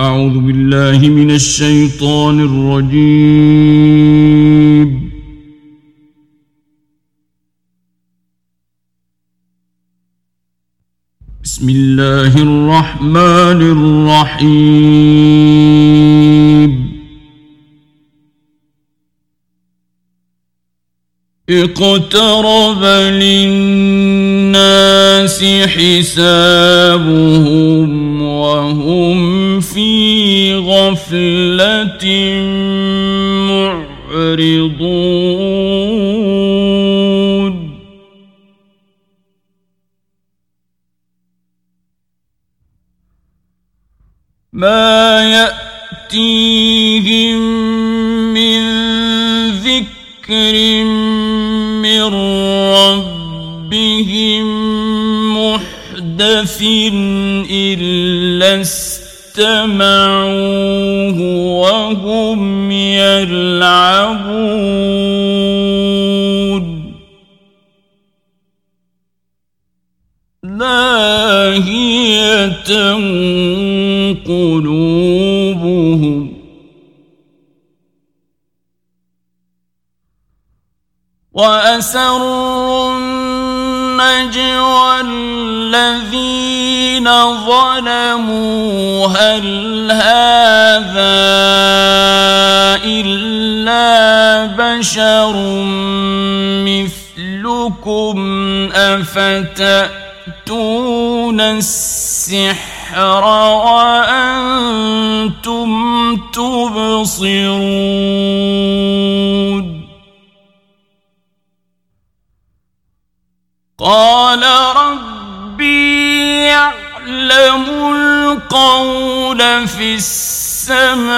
أعوذ بالله من الشيطان الرجيم. بسم الله الرحمن الرحيم. اقترب للناس حسابهم وهم في غفلة معرضون. ما يأتيهم محدث إلا استمعوه وهم يلعبون. لاهية قلوبهم. وأسروا النجوى الذين ظلموا هل هذا إلا بشر مثلكم؟ أفتأتون السحر وأنتم تبصرون؟ القول في السماء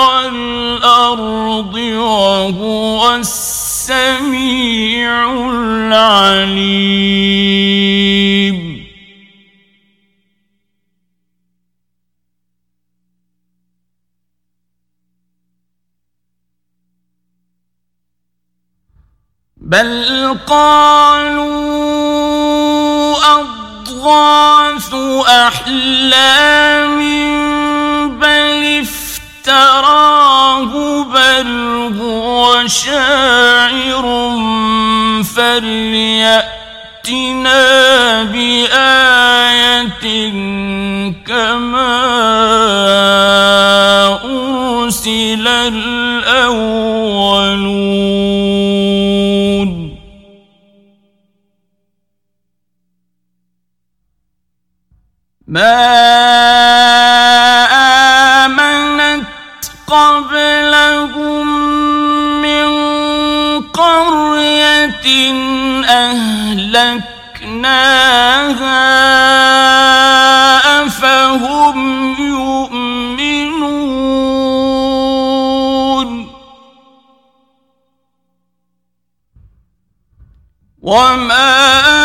والأرض وهو السميع العليم. بل قالوا أضغاث أحلام بل افتراه بل هو شاعر فليأتنا بآية كما أرسل الأولون. ما آمنت قبلهم من قرية أهلكناها أفهم يؤمنون. وما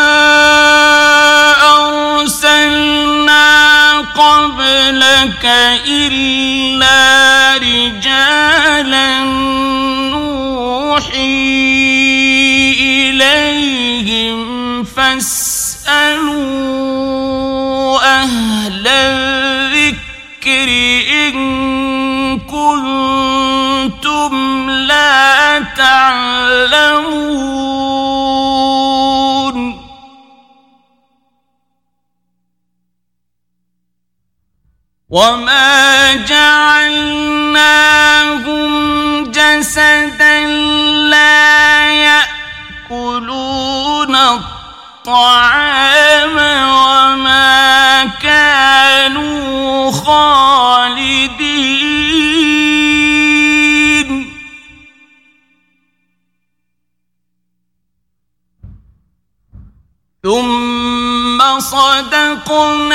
لك إلا وما جعلناهم جسدا لا يأكلون الطعام وما كانوا خالدين. ثم صدقناهم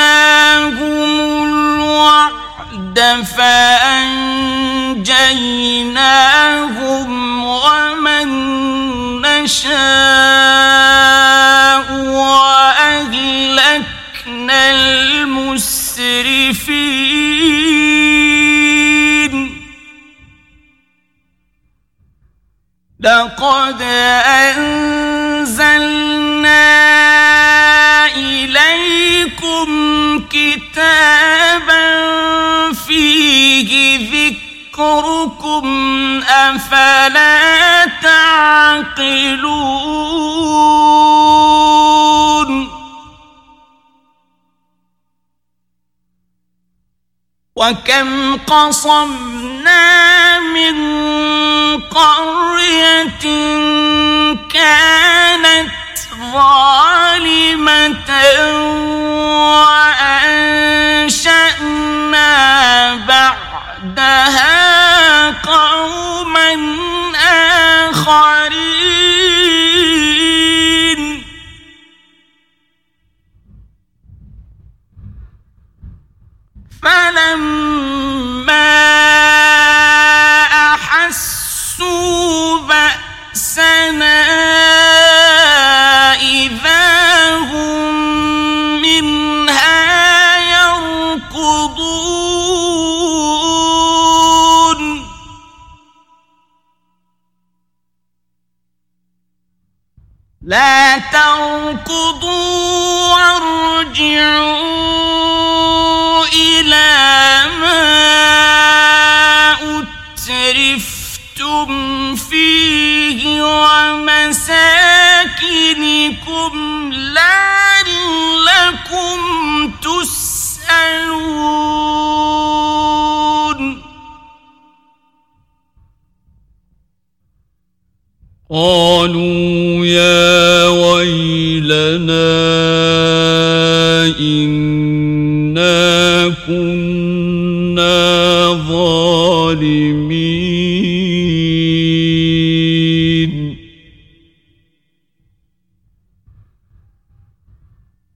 الوعد فأنجيناهم ومن نشاء وأهلكنا المسرفين. لقد أنزلنا إليكم كتابا فيه ذكركم أفلا تعقلون؟ وكم قصمنا من قرية كانت ظالمة بعدها قوما آخرين. فلما أحسوا بأسنا لا تركضوا وارجعوا إلى ما أترفتم فيه ومساكنكم لعلكم تسألون قالوا يا ويلنا إنا كنا ظالمين.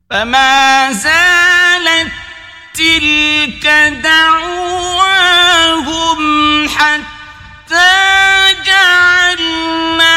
فما زالت تلك دعواهم حتى جعلناهم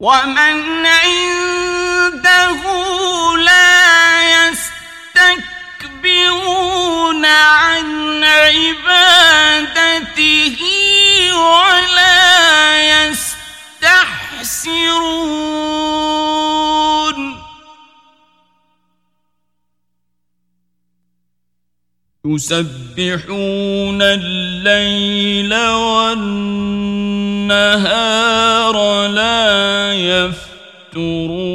ومن عنده لا يستكبرون عن عبادته ولا يسبحون الليل والنهار لا يفترون.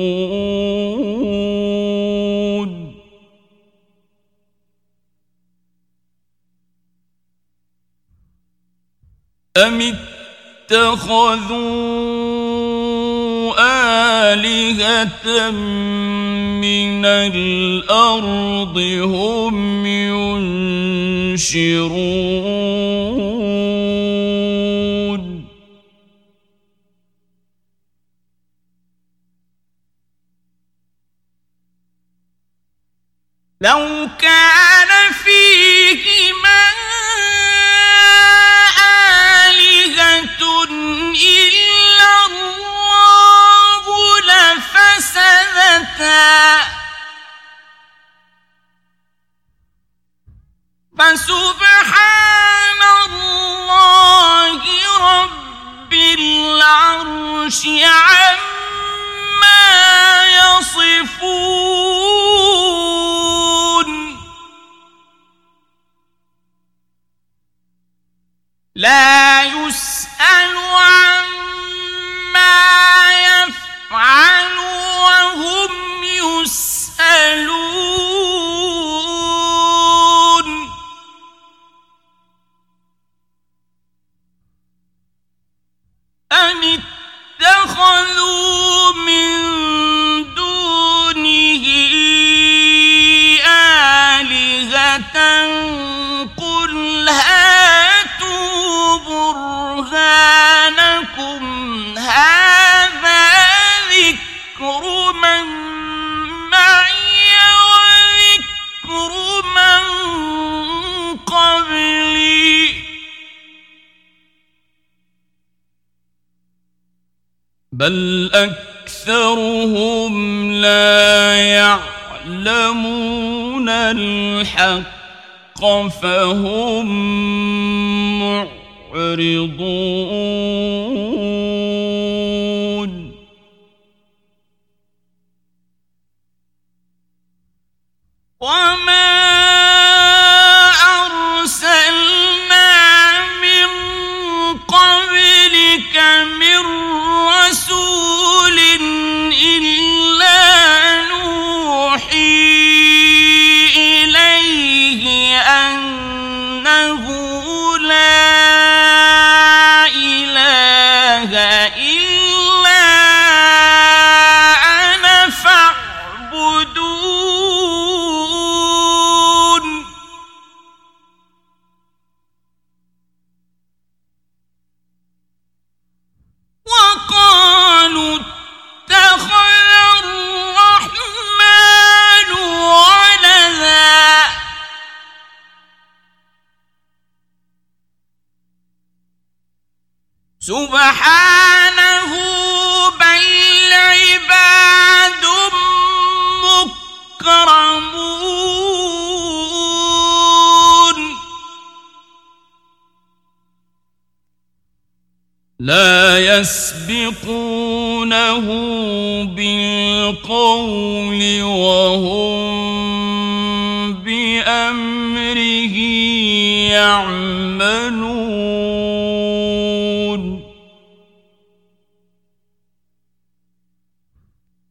أم اتخذوا آلهة من الأرض هم ينشرون. لو كان فيهما سبتا. فسبحان الله رب العرش عما يصفون. لا سبحان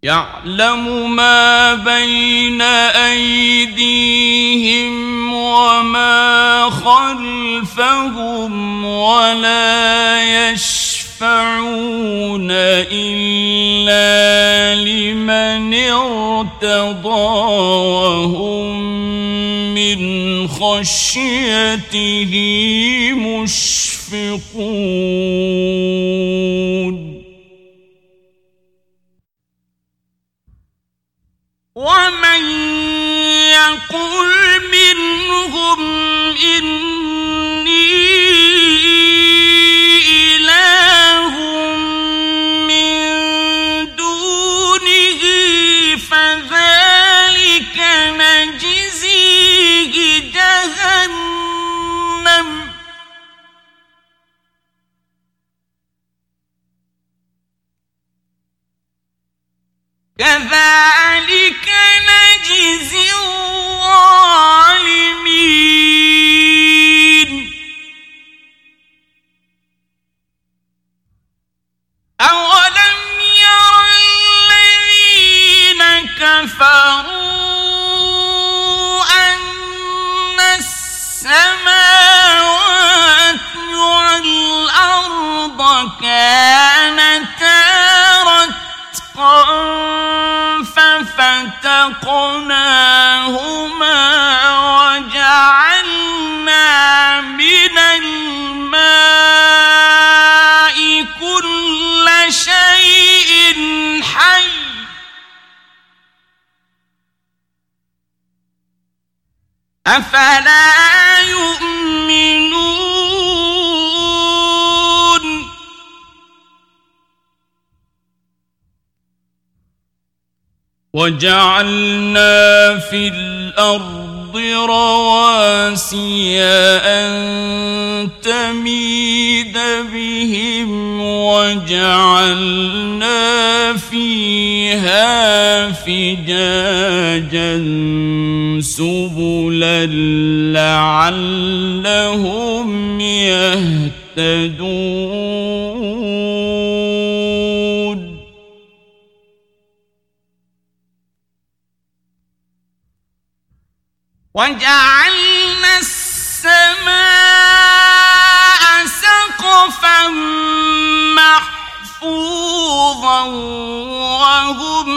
يعلم ما بين أيديهم وما خلفهم ولا يشفعون إلا لمن ارتضى وهم من خشيته مشفقون ومن يقل منهم إني إله من دونه فذلك نجزيه جهنم كذلك نجزي الظالمين أفلا يؤمنون؟ وجعلنا في الأرض رواسي أن تميد بهم وجعلنا فيها فجاجا سبلا لعلهم يهتدون. وجعلنا السماء سقفا محفوظا وهم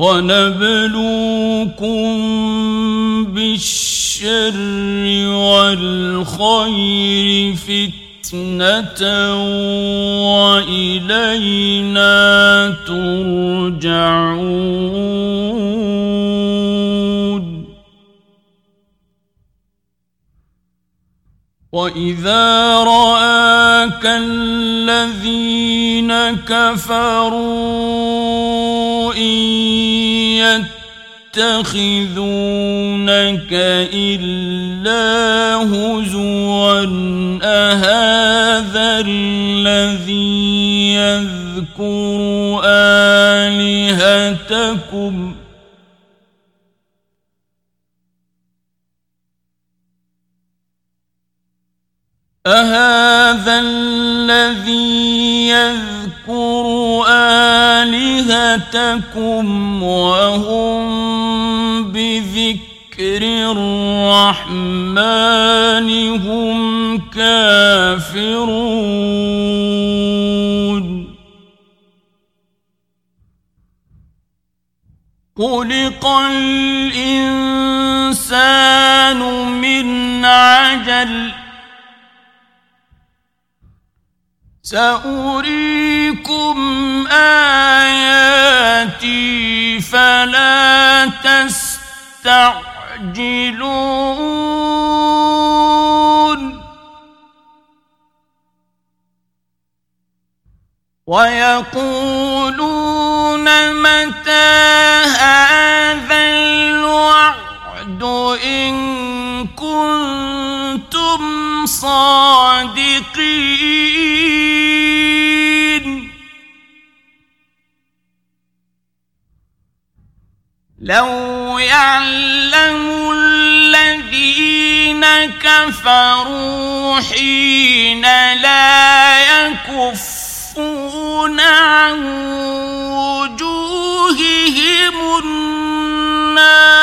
ونبلوكم بالشر والخير فتنة وإلينا ترجعون. وإذا رآك الذين كفروا يتخذونك إلا هزوا أهذا الذي يذكر آلهتكم؟ أهذا الذي يذكر آلهتكم وهم بذكر الرحمن هم كافرون. خلق الإنسان من عجل سأريكم آياتي فلا تستعجلون. ويقولون متى هذا الوعد إن كنتم صادقين. لو يعلم الذين كفروا حين لا يكفون عن وجوههم النار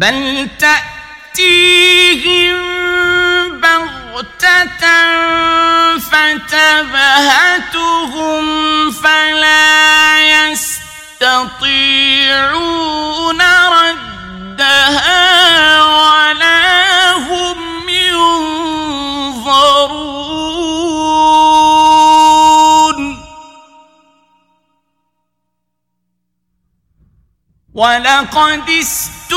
بل تأتيهم بغتة فتبهتهم فلا يستطيعون ردها ولا هم ينظرون. ولقد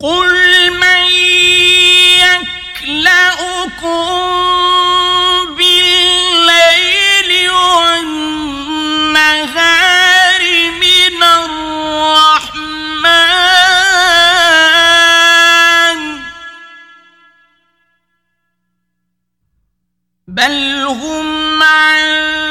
قل من يكلؤكم بالليل والنهار من الرحمن بل هم عن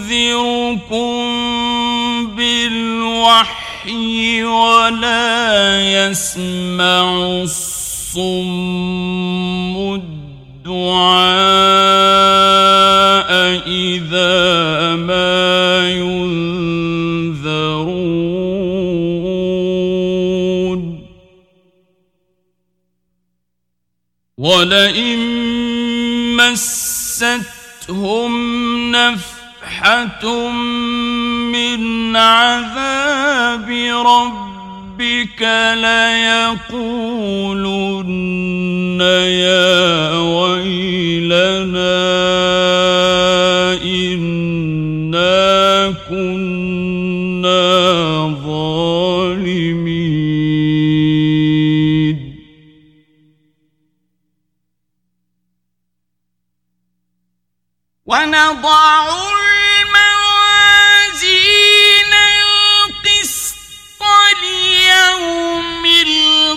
أنذركم بالوحي ولا يسمع الصم الدعاء إذا ما ينذرون. ولئن مستهم نفحة من عذاب ربك ليقولن يا ويلنا إنا كنا ونضع الموازين القسط ليوم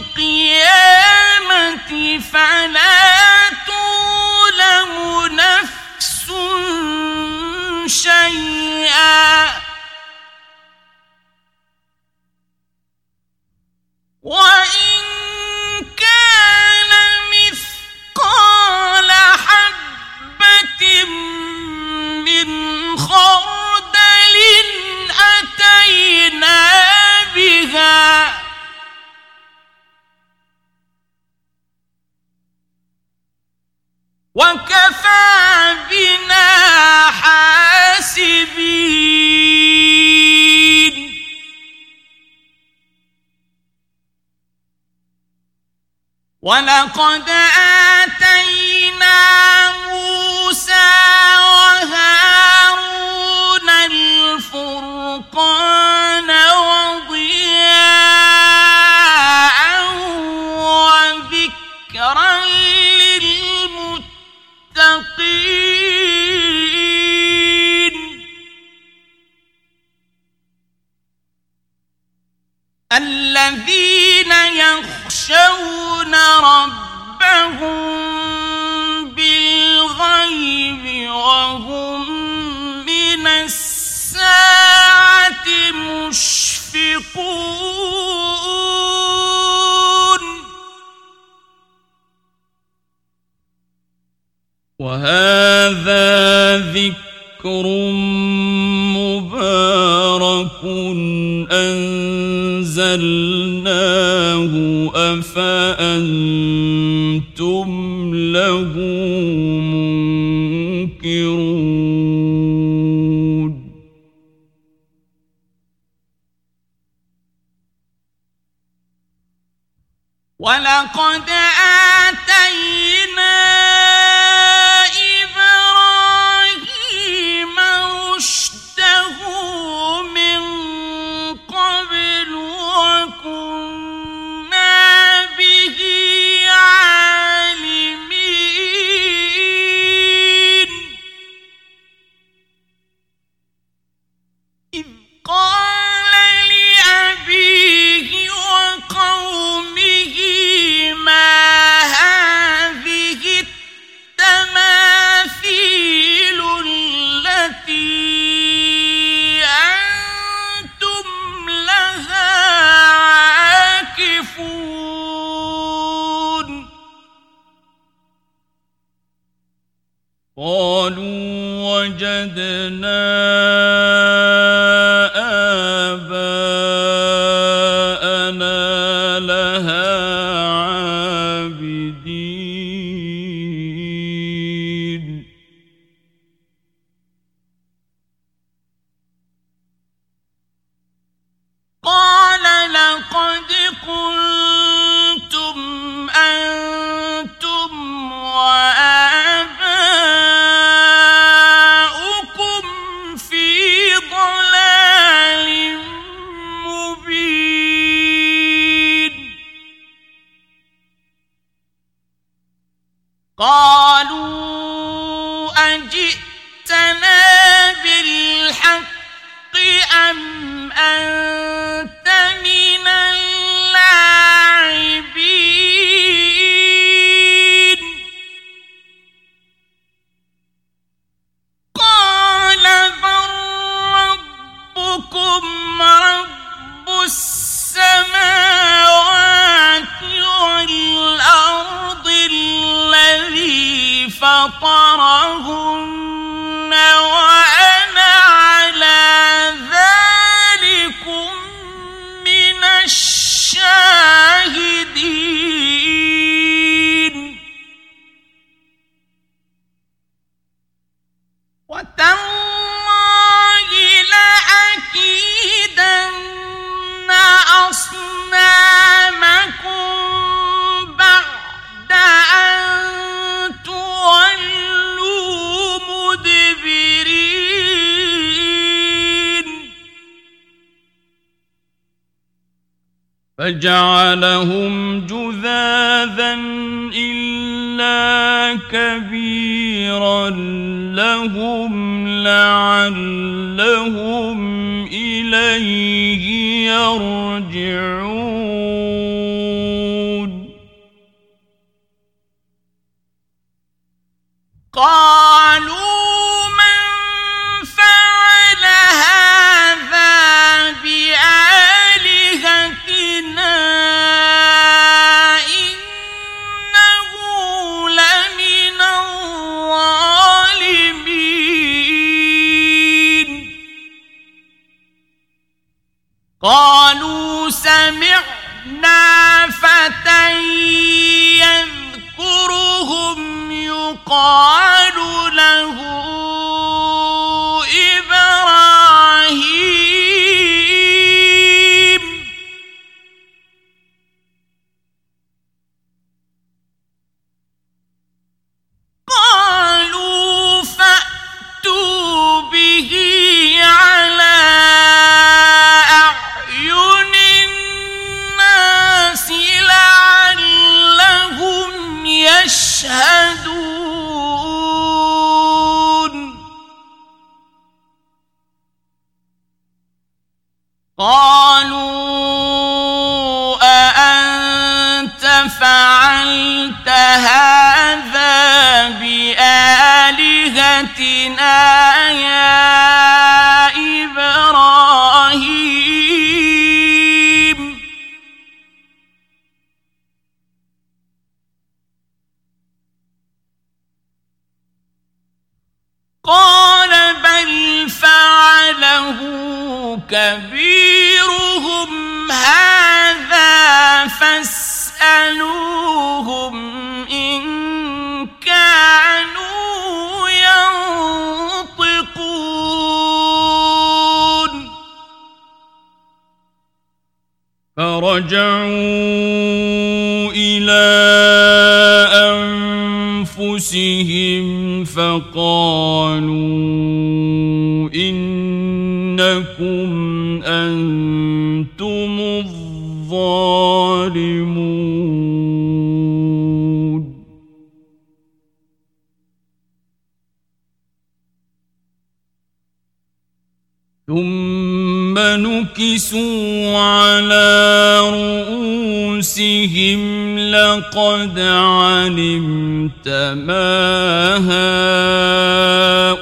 القيامة فلا وكفى بنا حاسبين. ولقد آه أَرْسَلْنَاهُ أَفَأَنْتُمْ لَهُ مُنْكِرُونَ وَلَقَدْ آمَنَ إذ قال لأبيه وقومه ما هذه التماثيل التي أنتم لها عاكفون. قالوا وجدنا نكسوا على رؤوسهم لقد علمت ما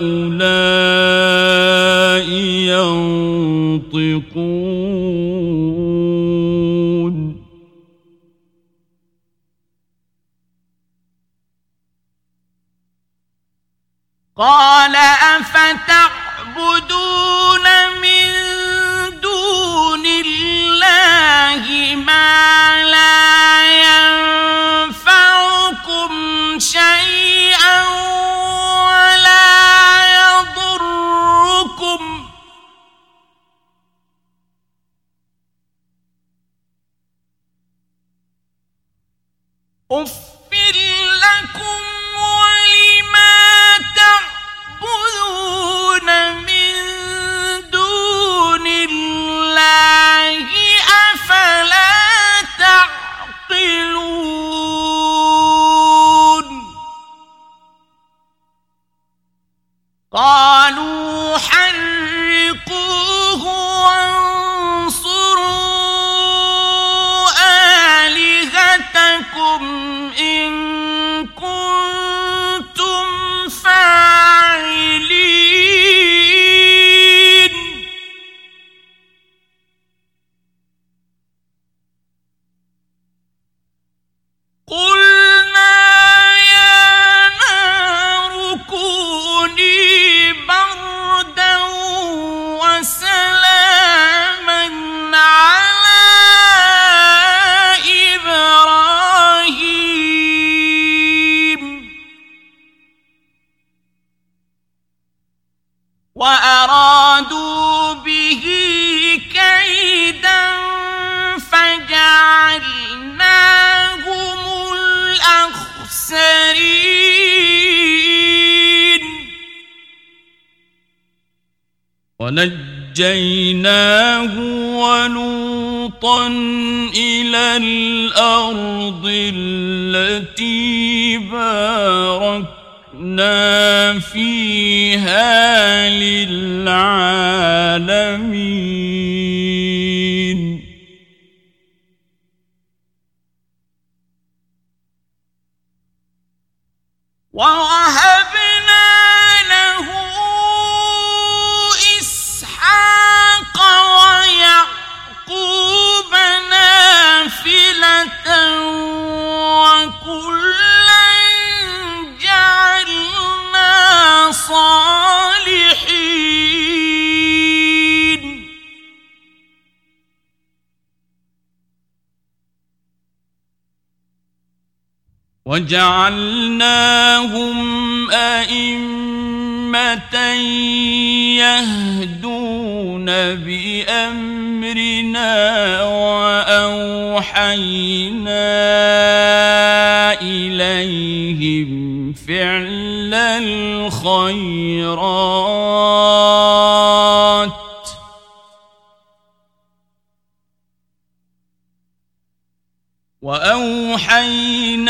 هؤلاء ينطقون قال أفتح ونجيناه ولوطا إلى الأرض التي باركنا فيها للعالمين. ووهبنا وجعلناهم أئمة يهدون بأمرنا وأوحينا إليهم فعل الخيرات. واوحينا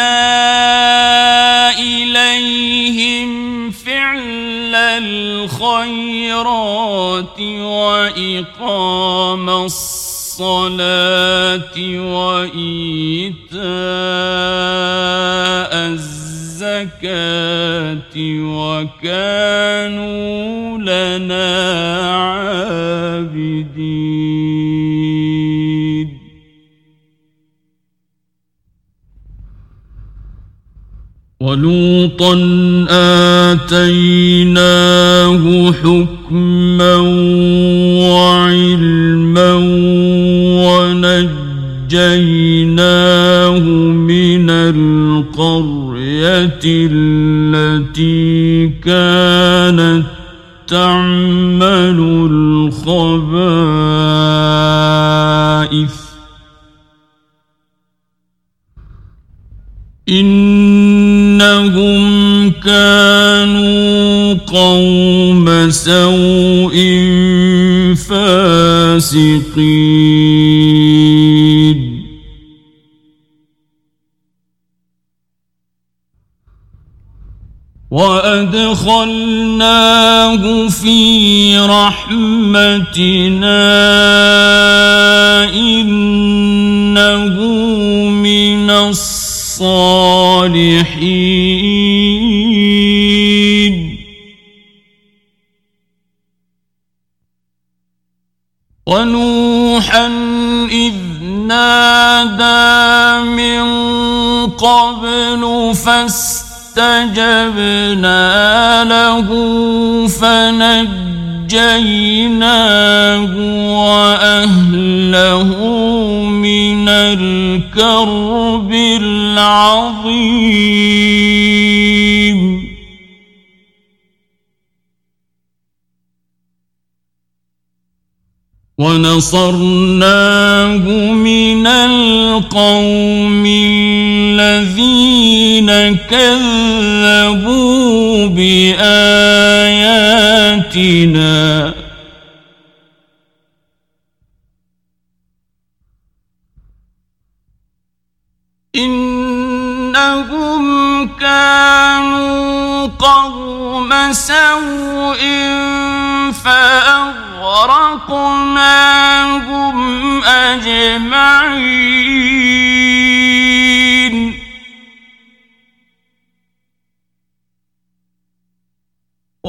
اليهم فعل الخيرات واقام الصلاه وايتاء الزكاه وكانوا ولوطا آتيناه حكما وعلما ونجيناه من القرية التي كانت تعمل سوء فاسقين. وأدخلناه في رحمتنا إنه من الصالحين. فاستجبنا له فنجيناه وأهله من الكرب العظيم. ونصرناه من القوم الذين كذبوا بآياتنا. إنهم كانوا قوم سوء فأغرقناهم أجمعين.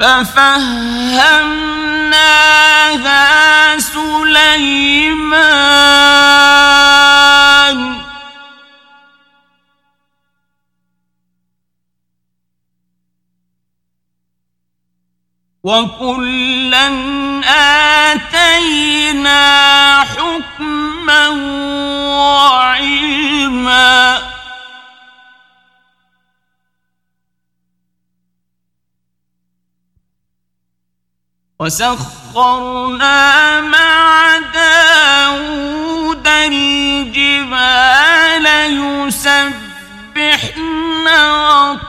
ففهمناها سليمان. وكلا آتينا حكما وعلما. وسخرنا مع داود الجبال يسبحن والطير.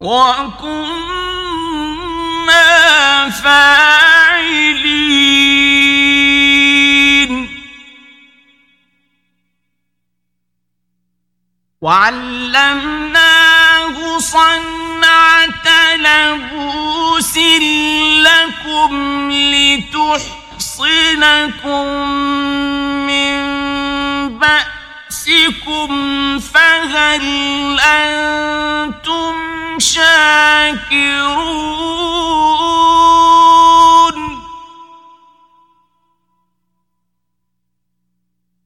وكنا فاعلين وعلمناه صنعة لبوس لكم لتحصنكم من بأسكم فهل أنتم شاكرون؟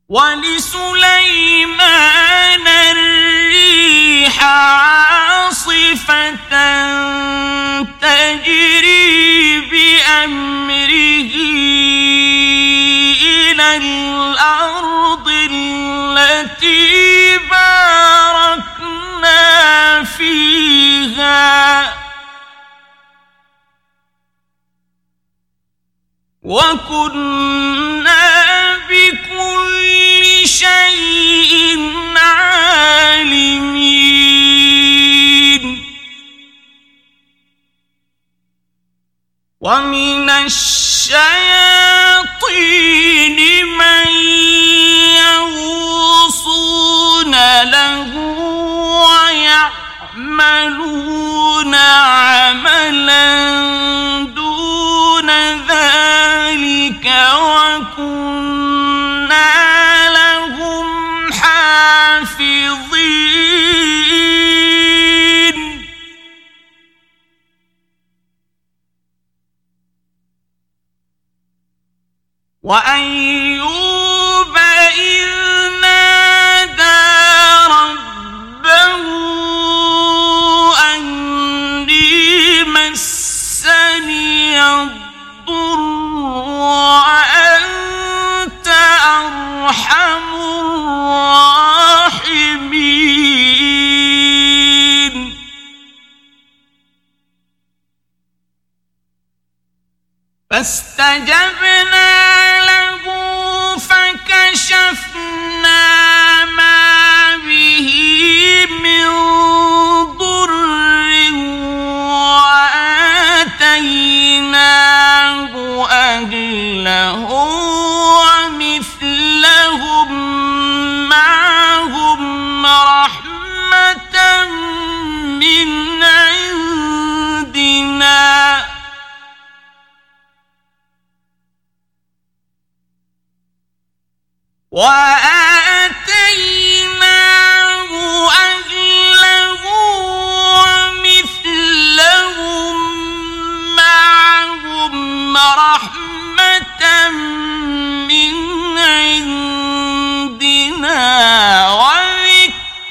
ولسليمان الريح عاصفة تجري بأمره من الأرض التي باركنا فيها. وكنا بكل شيء عالمين. ومن الشياطين من يغوصون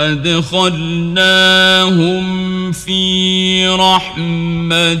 وأدخلناهم في رحمتنا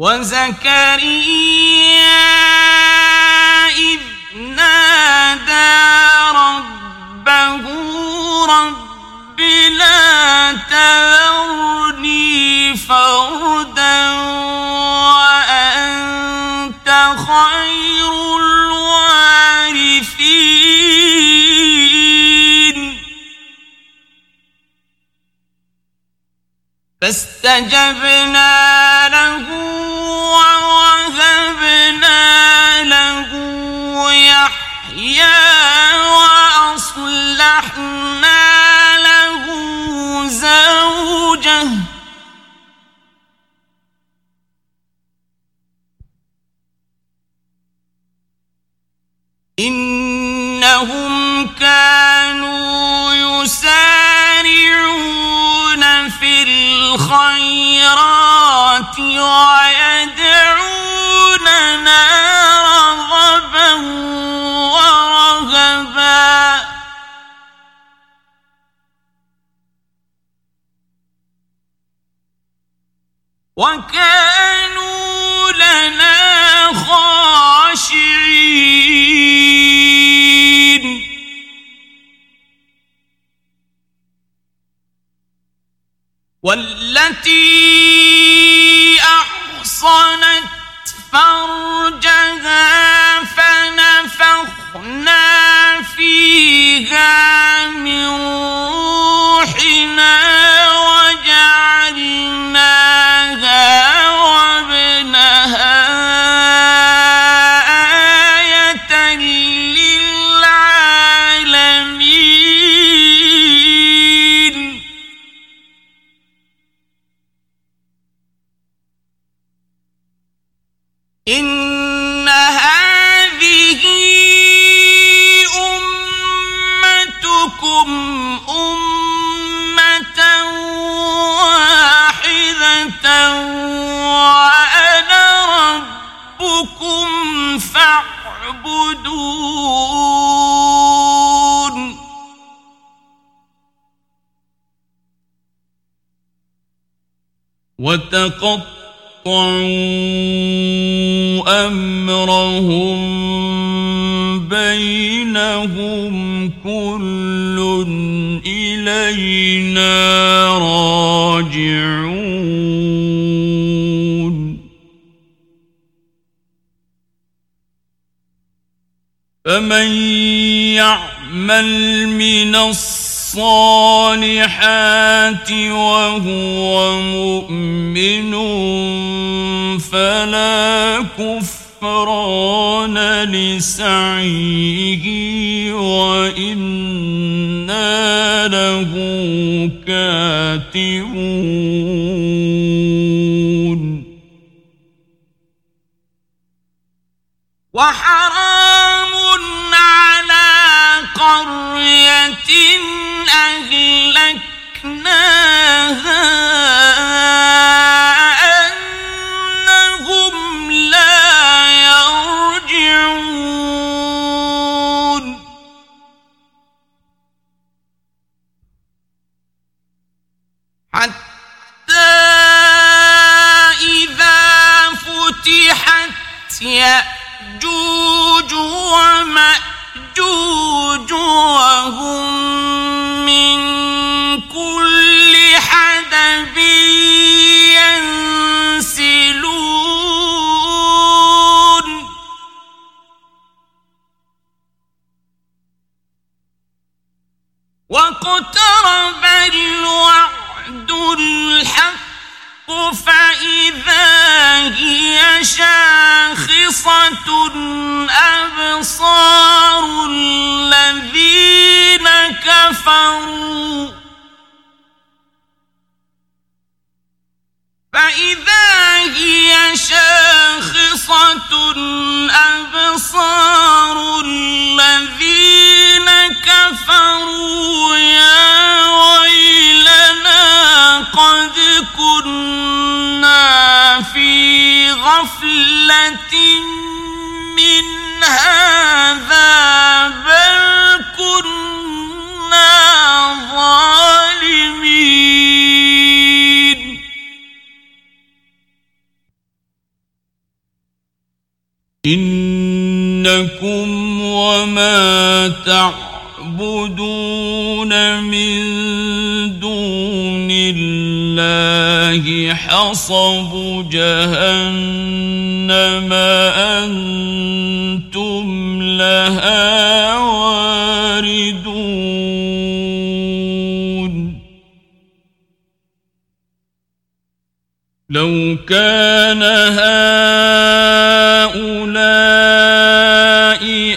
وزكريا إذ نادى ربه رب لا تذرني فردا وأنت خير الوارثين. فاستجبنا له يحيى وأصلحنا له زوجه. إنهم كانوا يسارعون في الخيرات ويدعوننا وكانوا وتقطعوا أمرهم بينهم كل إلينا راجعون. فمن يعمل من الصالحات وهو مؤمن فلا كفران لسعيه وإنا له كاتبون. وحرام على قرية يأجوج ومأجوج وهم من كل حدب ينسلون. واقترب الوعد الحق فإذا هي شاخصة أبصار الذين كفروا. فإذا هي شاخصة أبصار الذين كفروا. يا ويلنا قد كنا غفلة من هذا بل كنا ظالمين. إنكم وما تعبدون من دون الله حصب جهنم. أنتم لها واردون. لو كان هؤلاء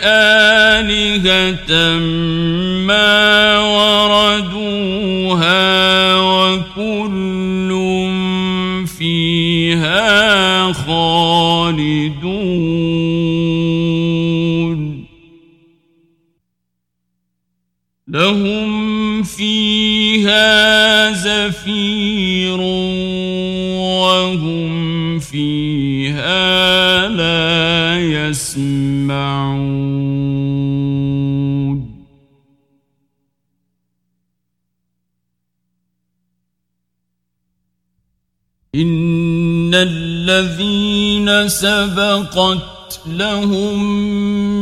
آلهة ما وردوها وكل لهم فيها زفير وهم فيها لا يسمعون. إن الذين سبقت لهم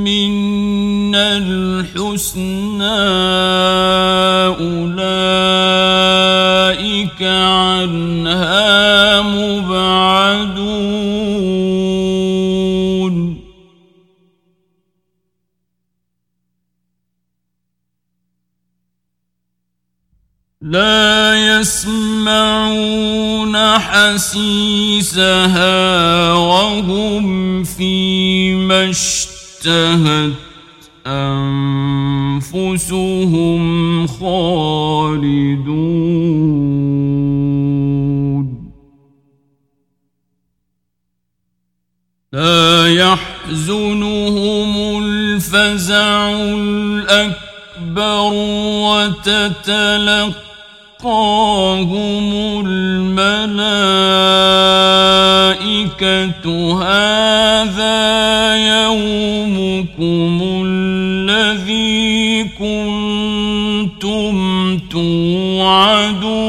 من الحسنى أولئك عنها مبعدون. لا يسمعون حسيسها وهم اشتهت أنفسهم خالدون. لا يحزنهم الفزع الأكبر وتتلقاهم الملائكة. هذا يومكم الذي كنتم توعدون.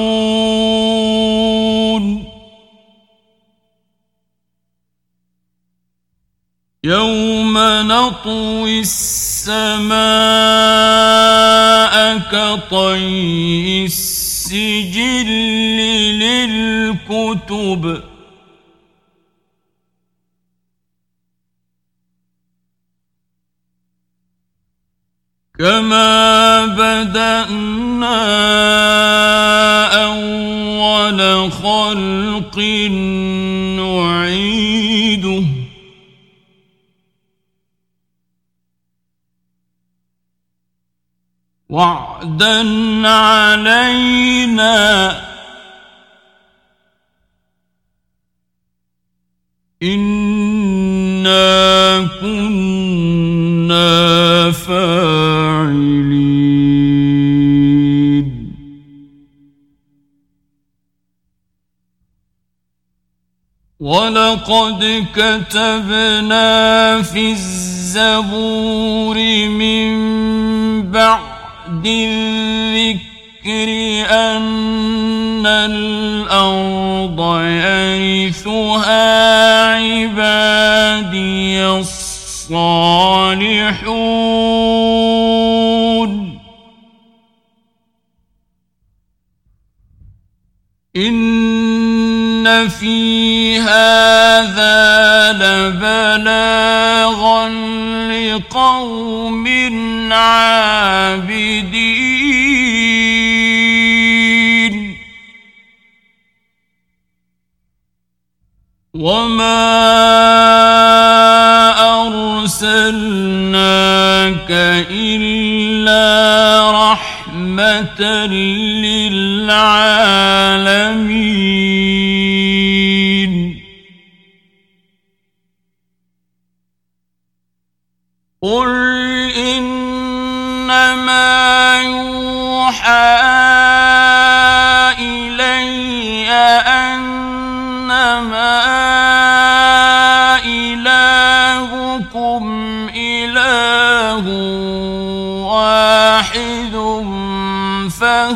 يوم نطوي السماء كطي السجل للكتب. كما بدأنا أول خلق نعيده وعدا علينا إنا كنا فاعلين ولقد كتبنا في الزبور من بعد الذكر أن الأرض يرثها عبادي الصالحون إن في هذا لبلاغا لقوم عابدين وما أرسلناك إلا رحمة للعالمين قل إنما يوحى إلي أنما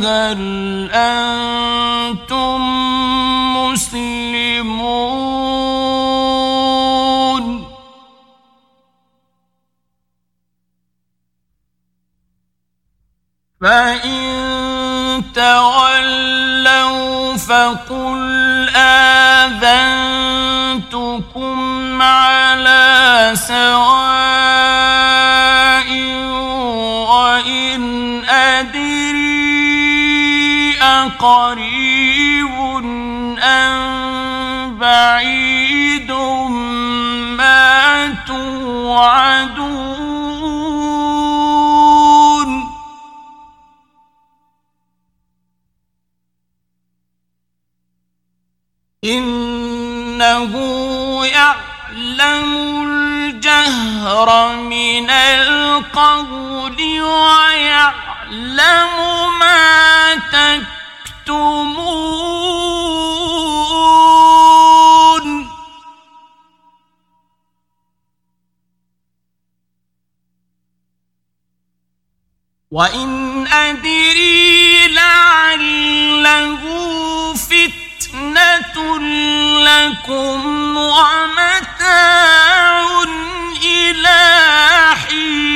فهل أنتم مسلمون؟ فإن تولوا فقل آذنتكم على سواء أقريب أم بعيد ما توعدون إنه يعلم الجهر من القول ويعلم ما تكتمون وإن أدري لعله فتنة لكم ومتاع إلى حين.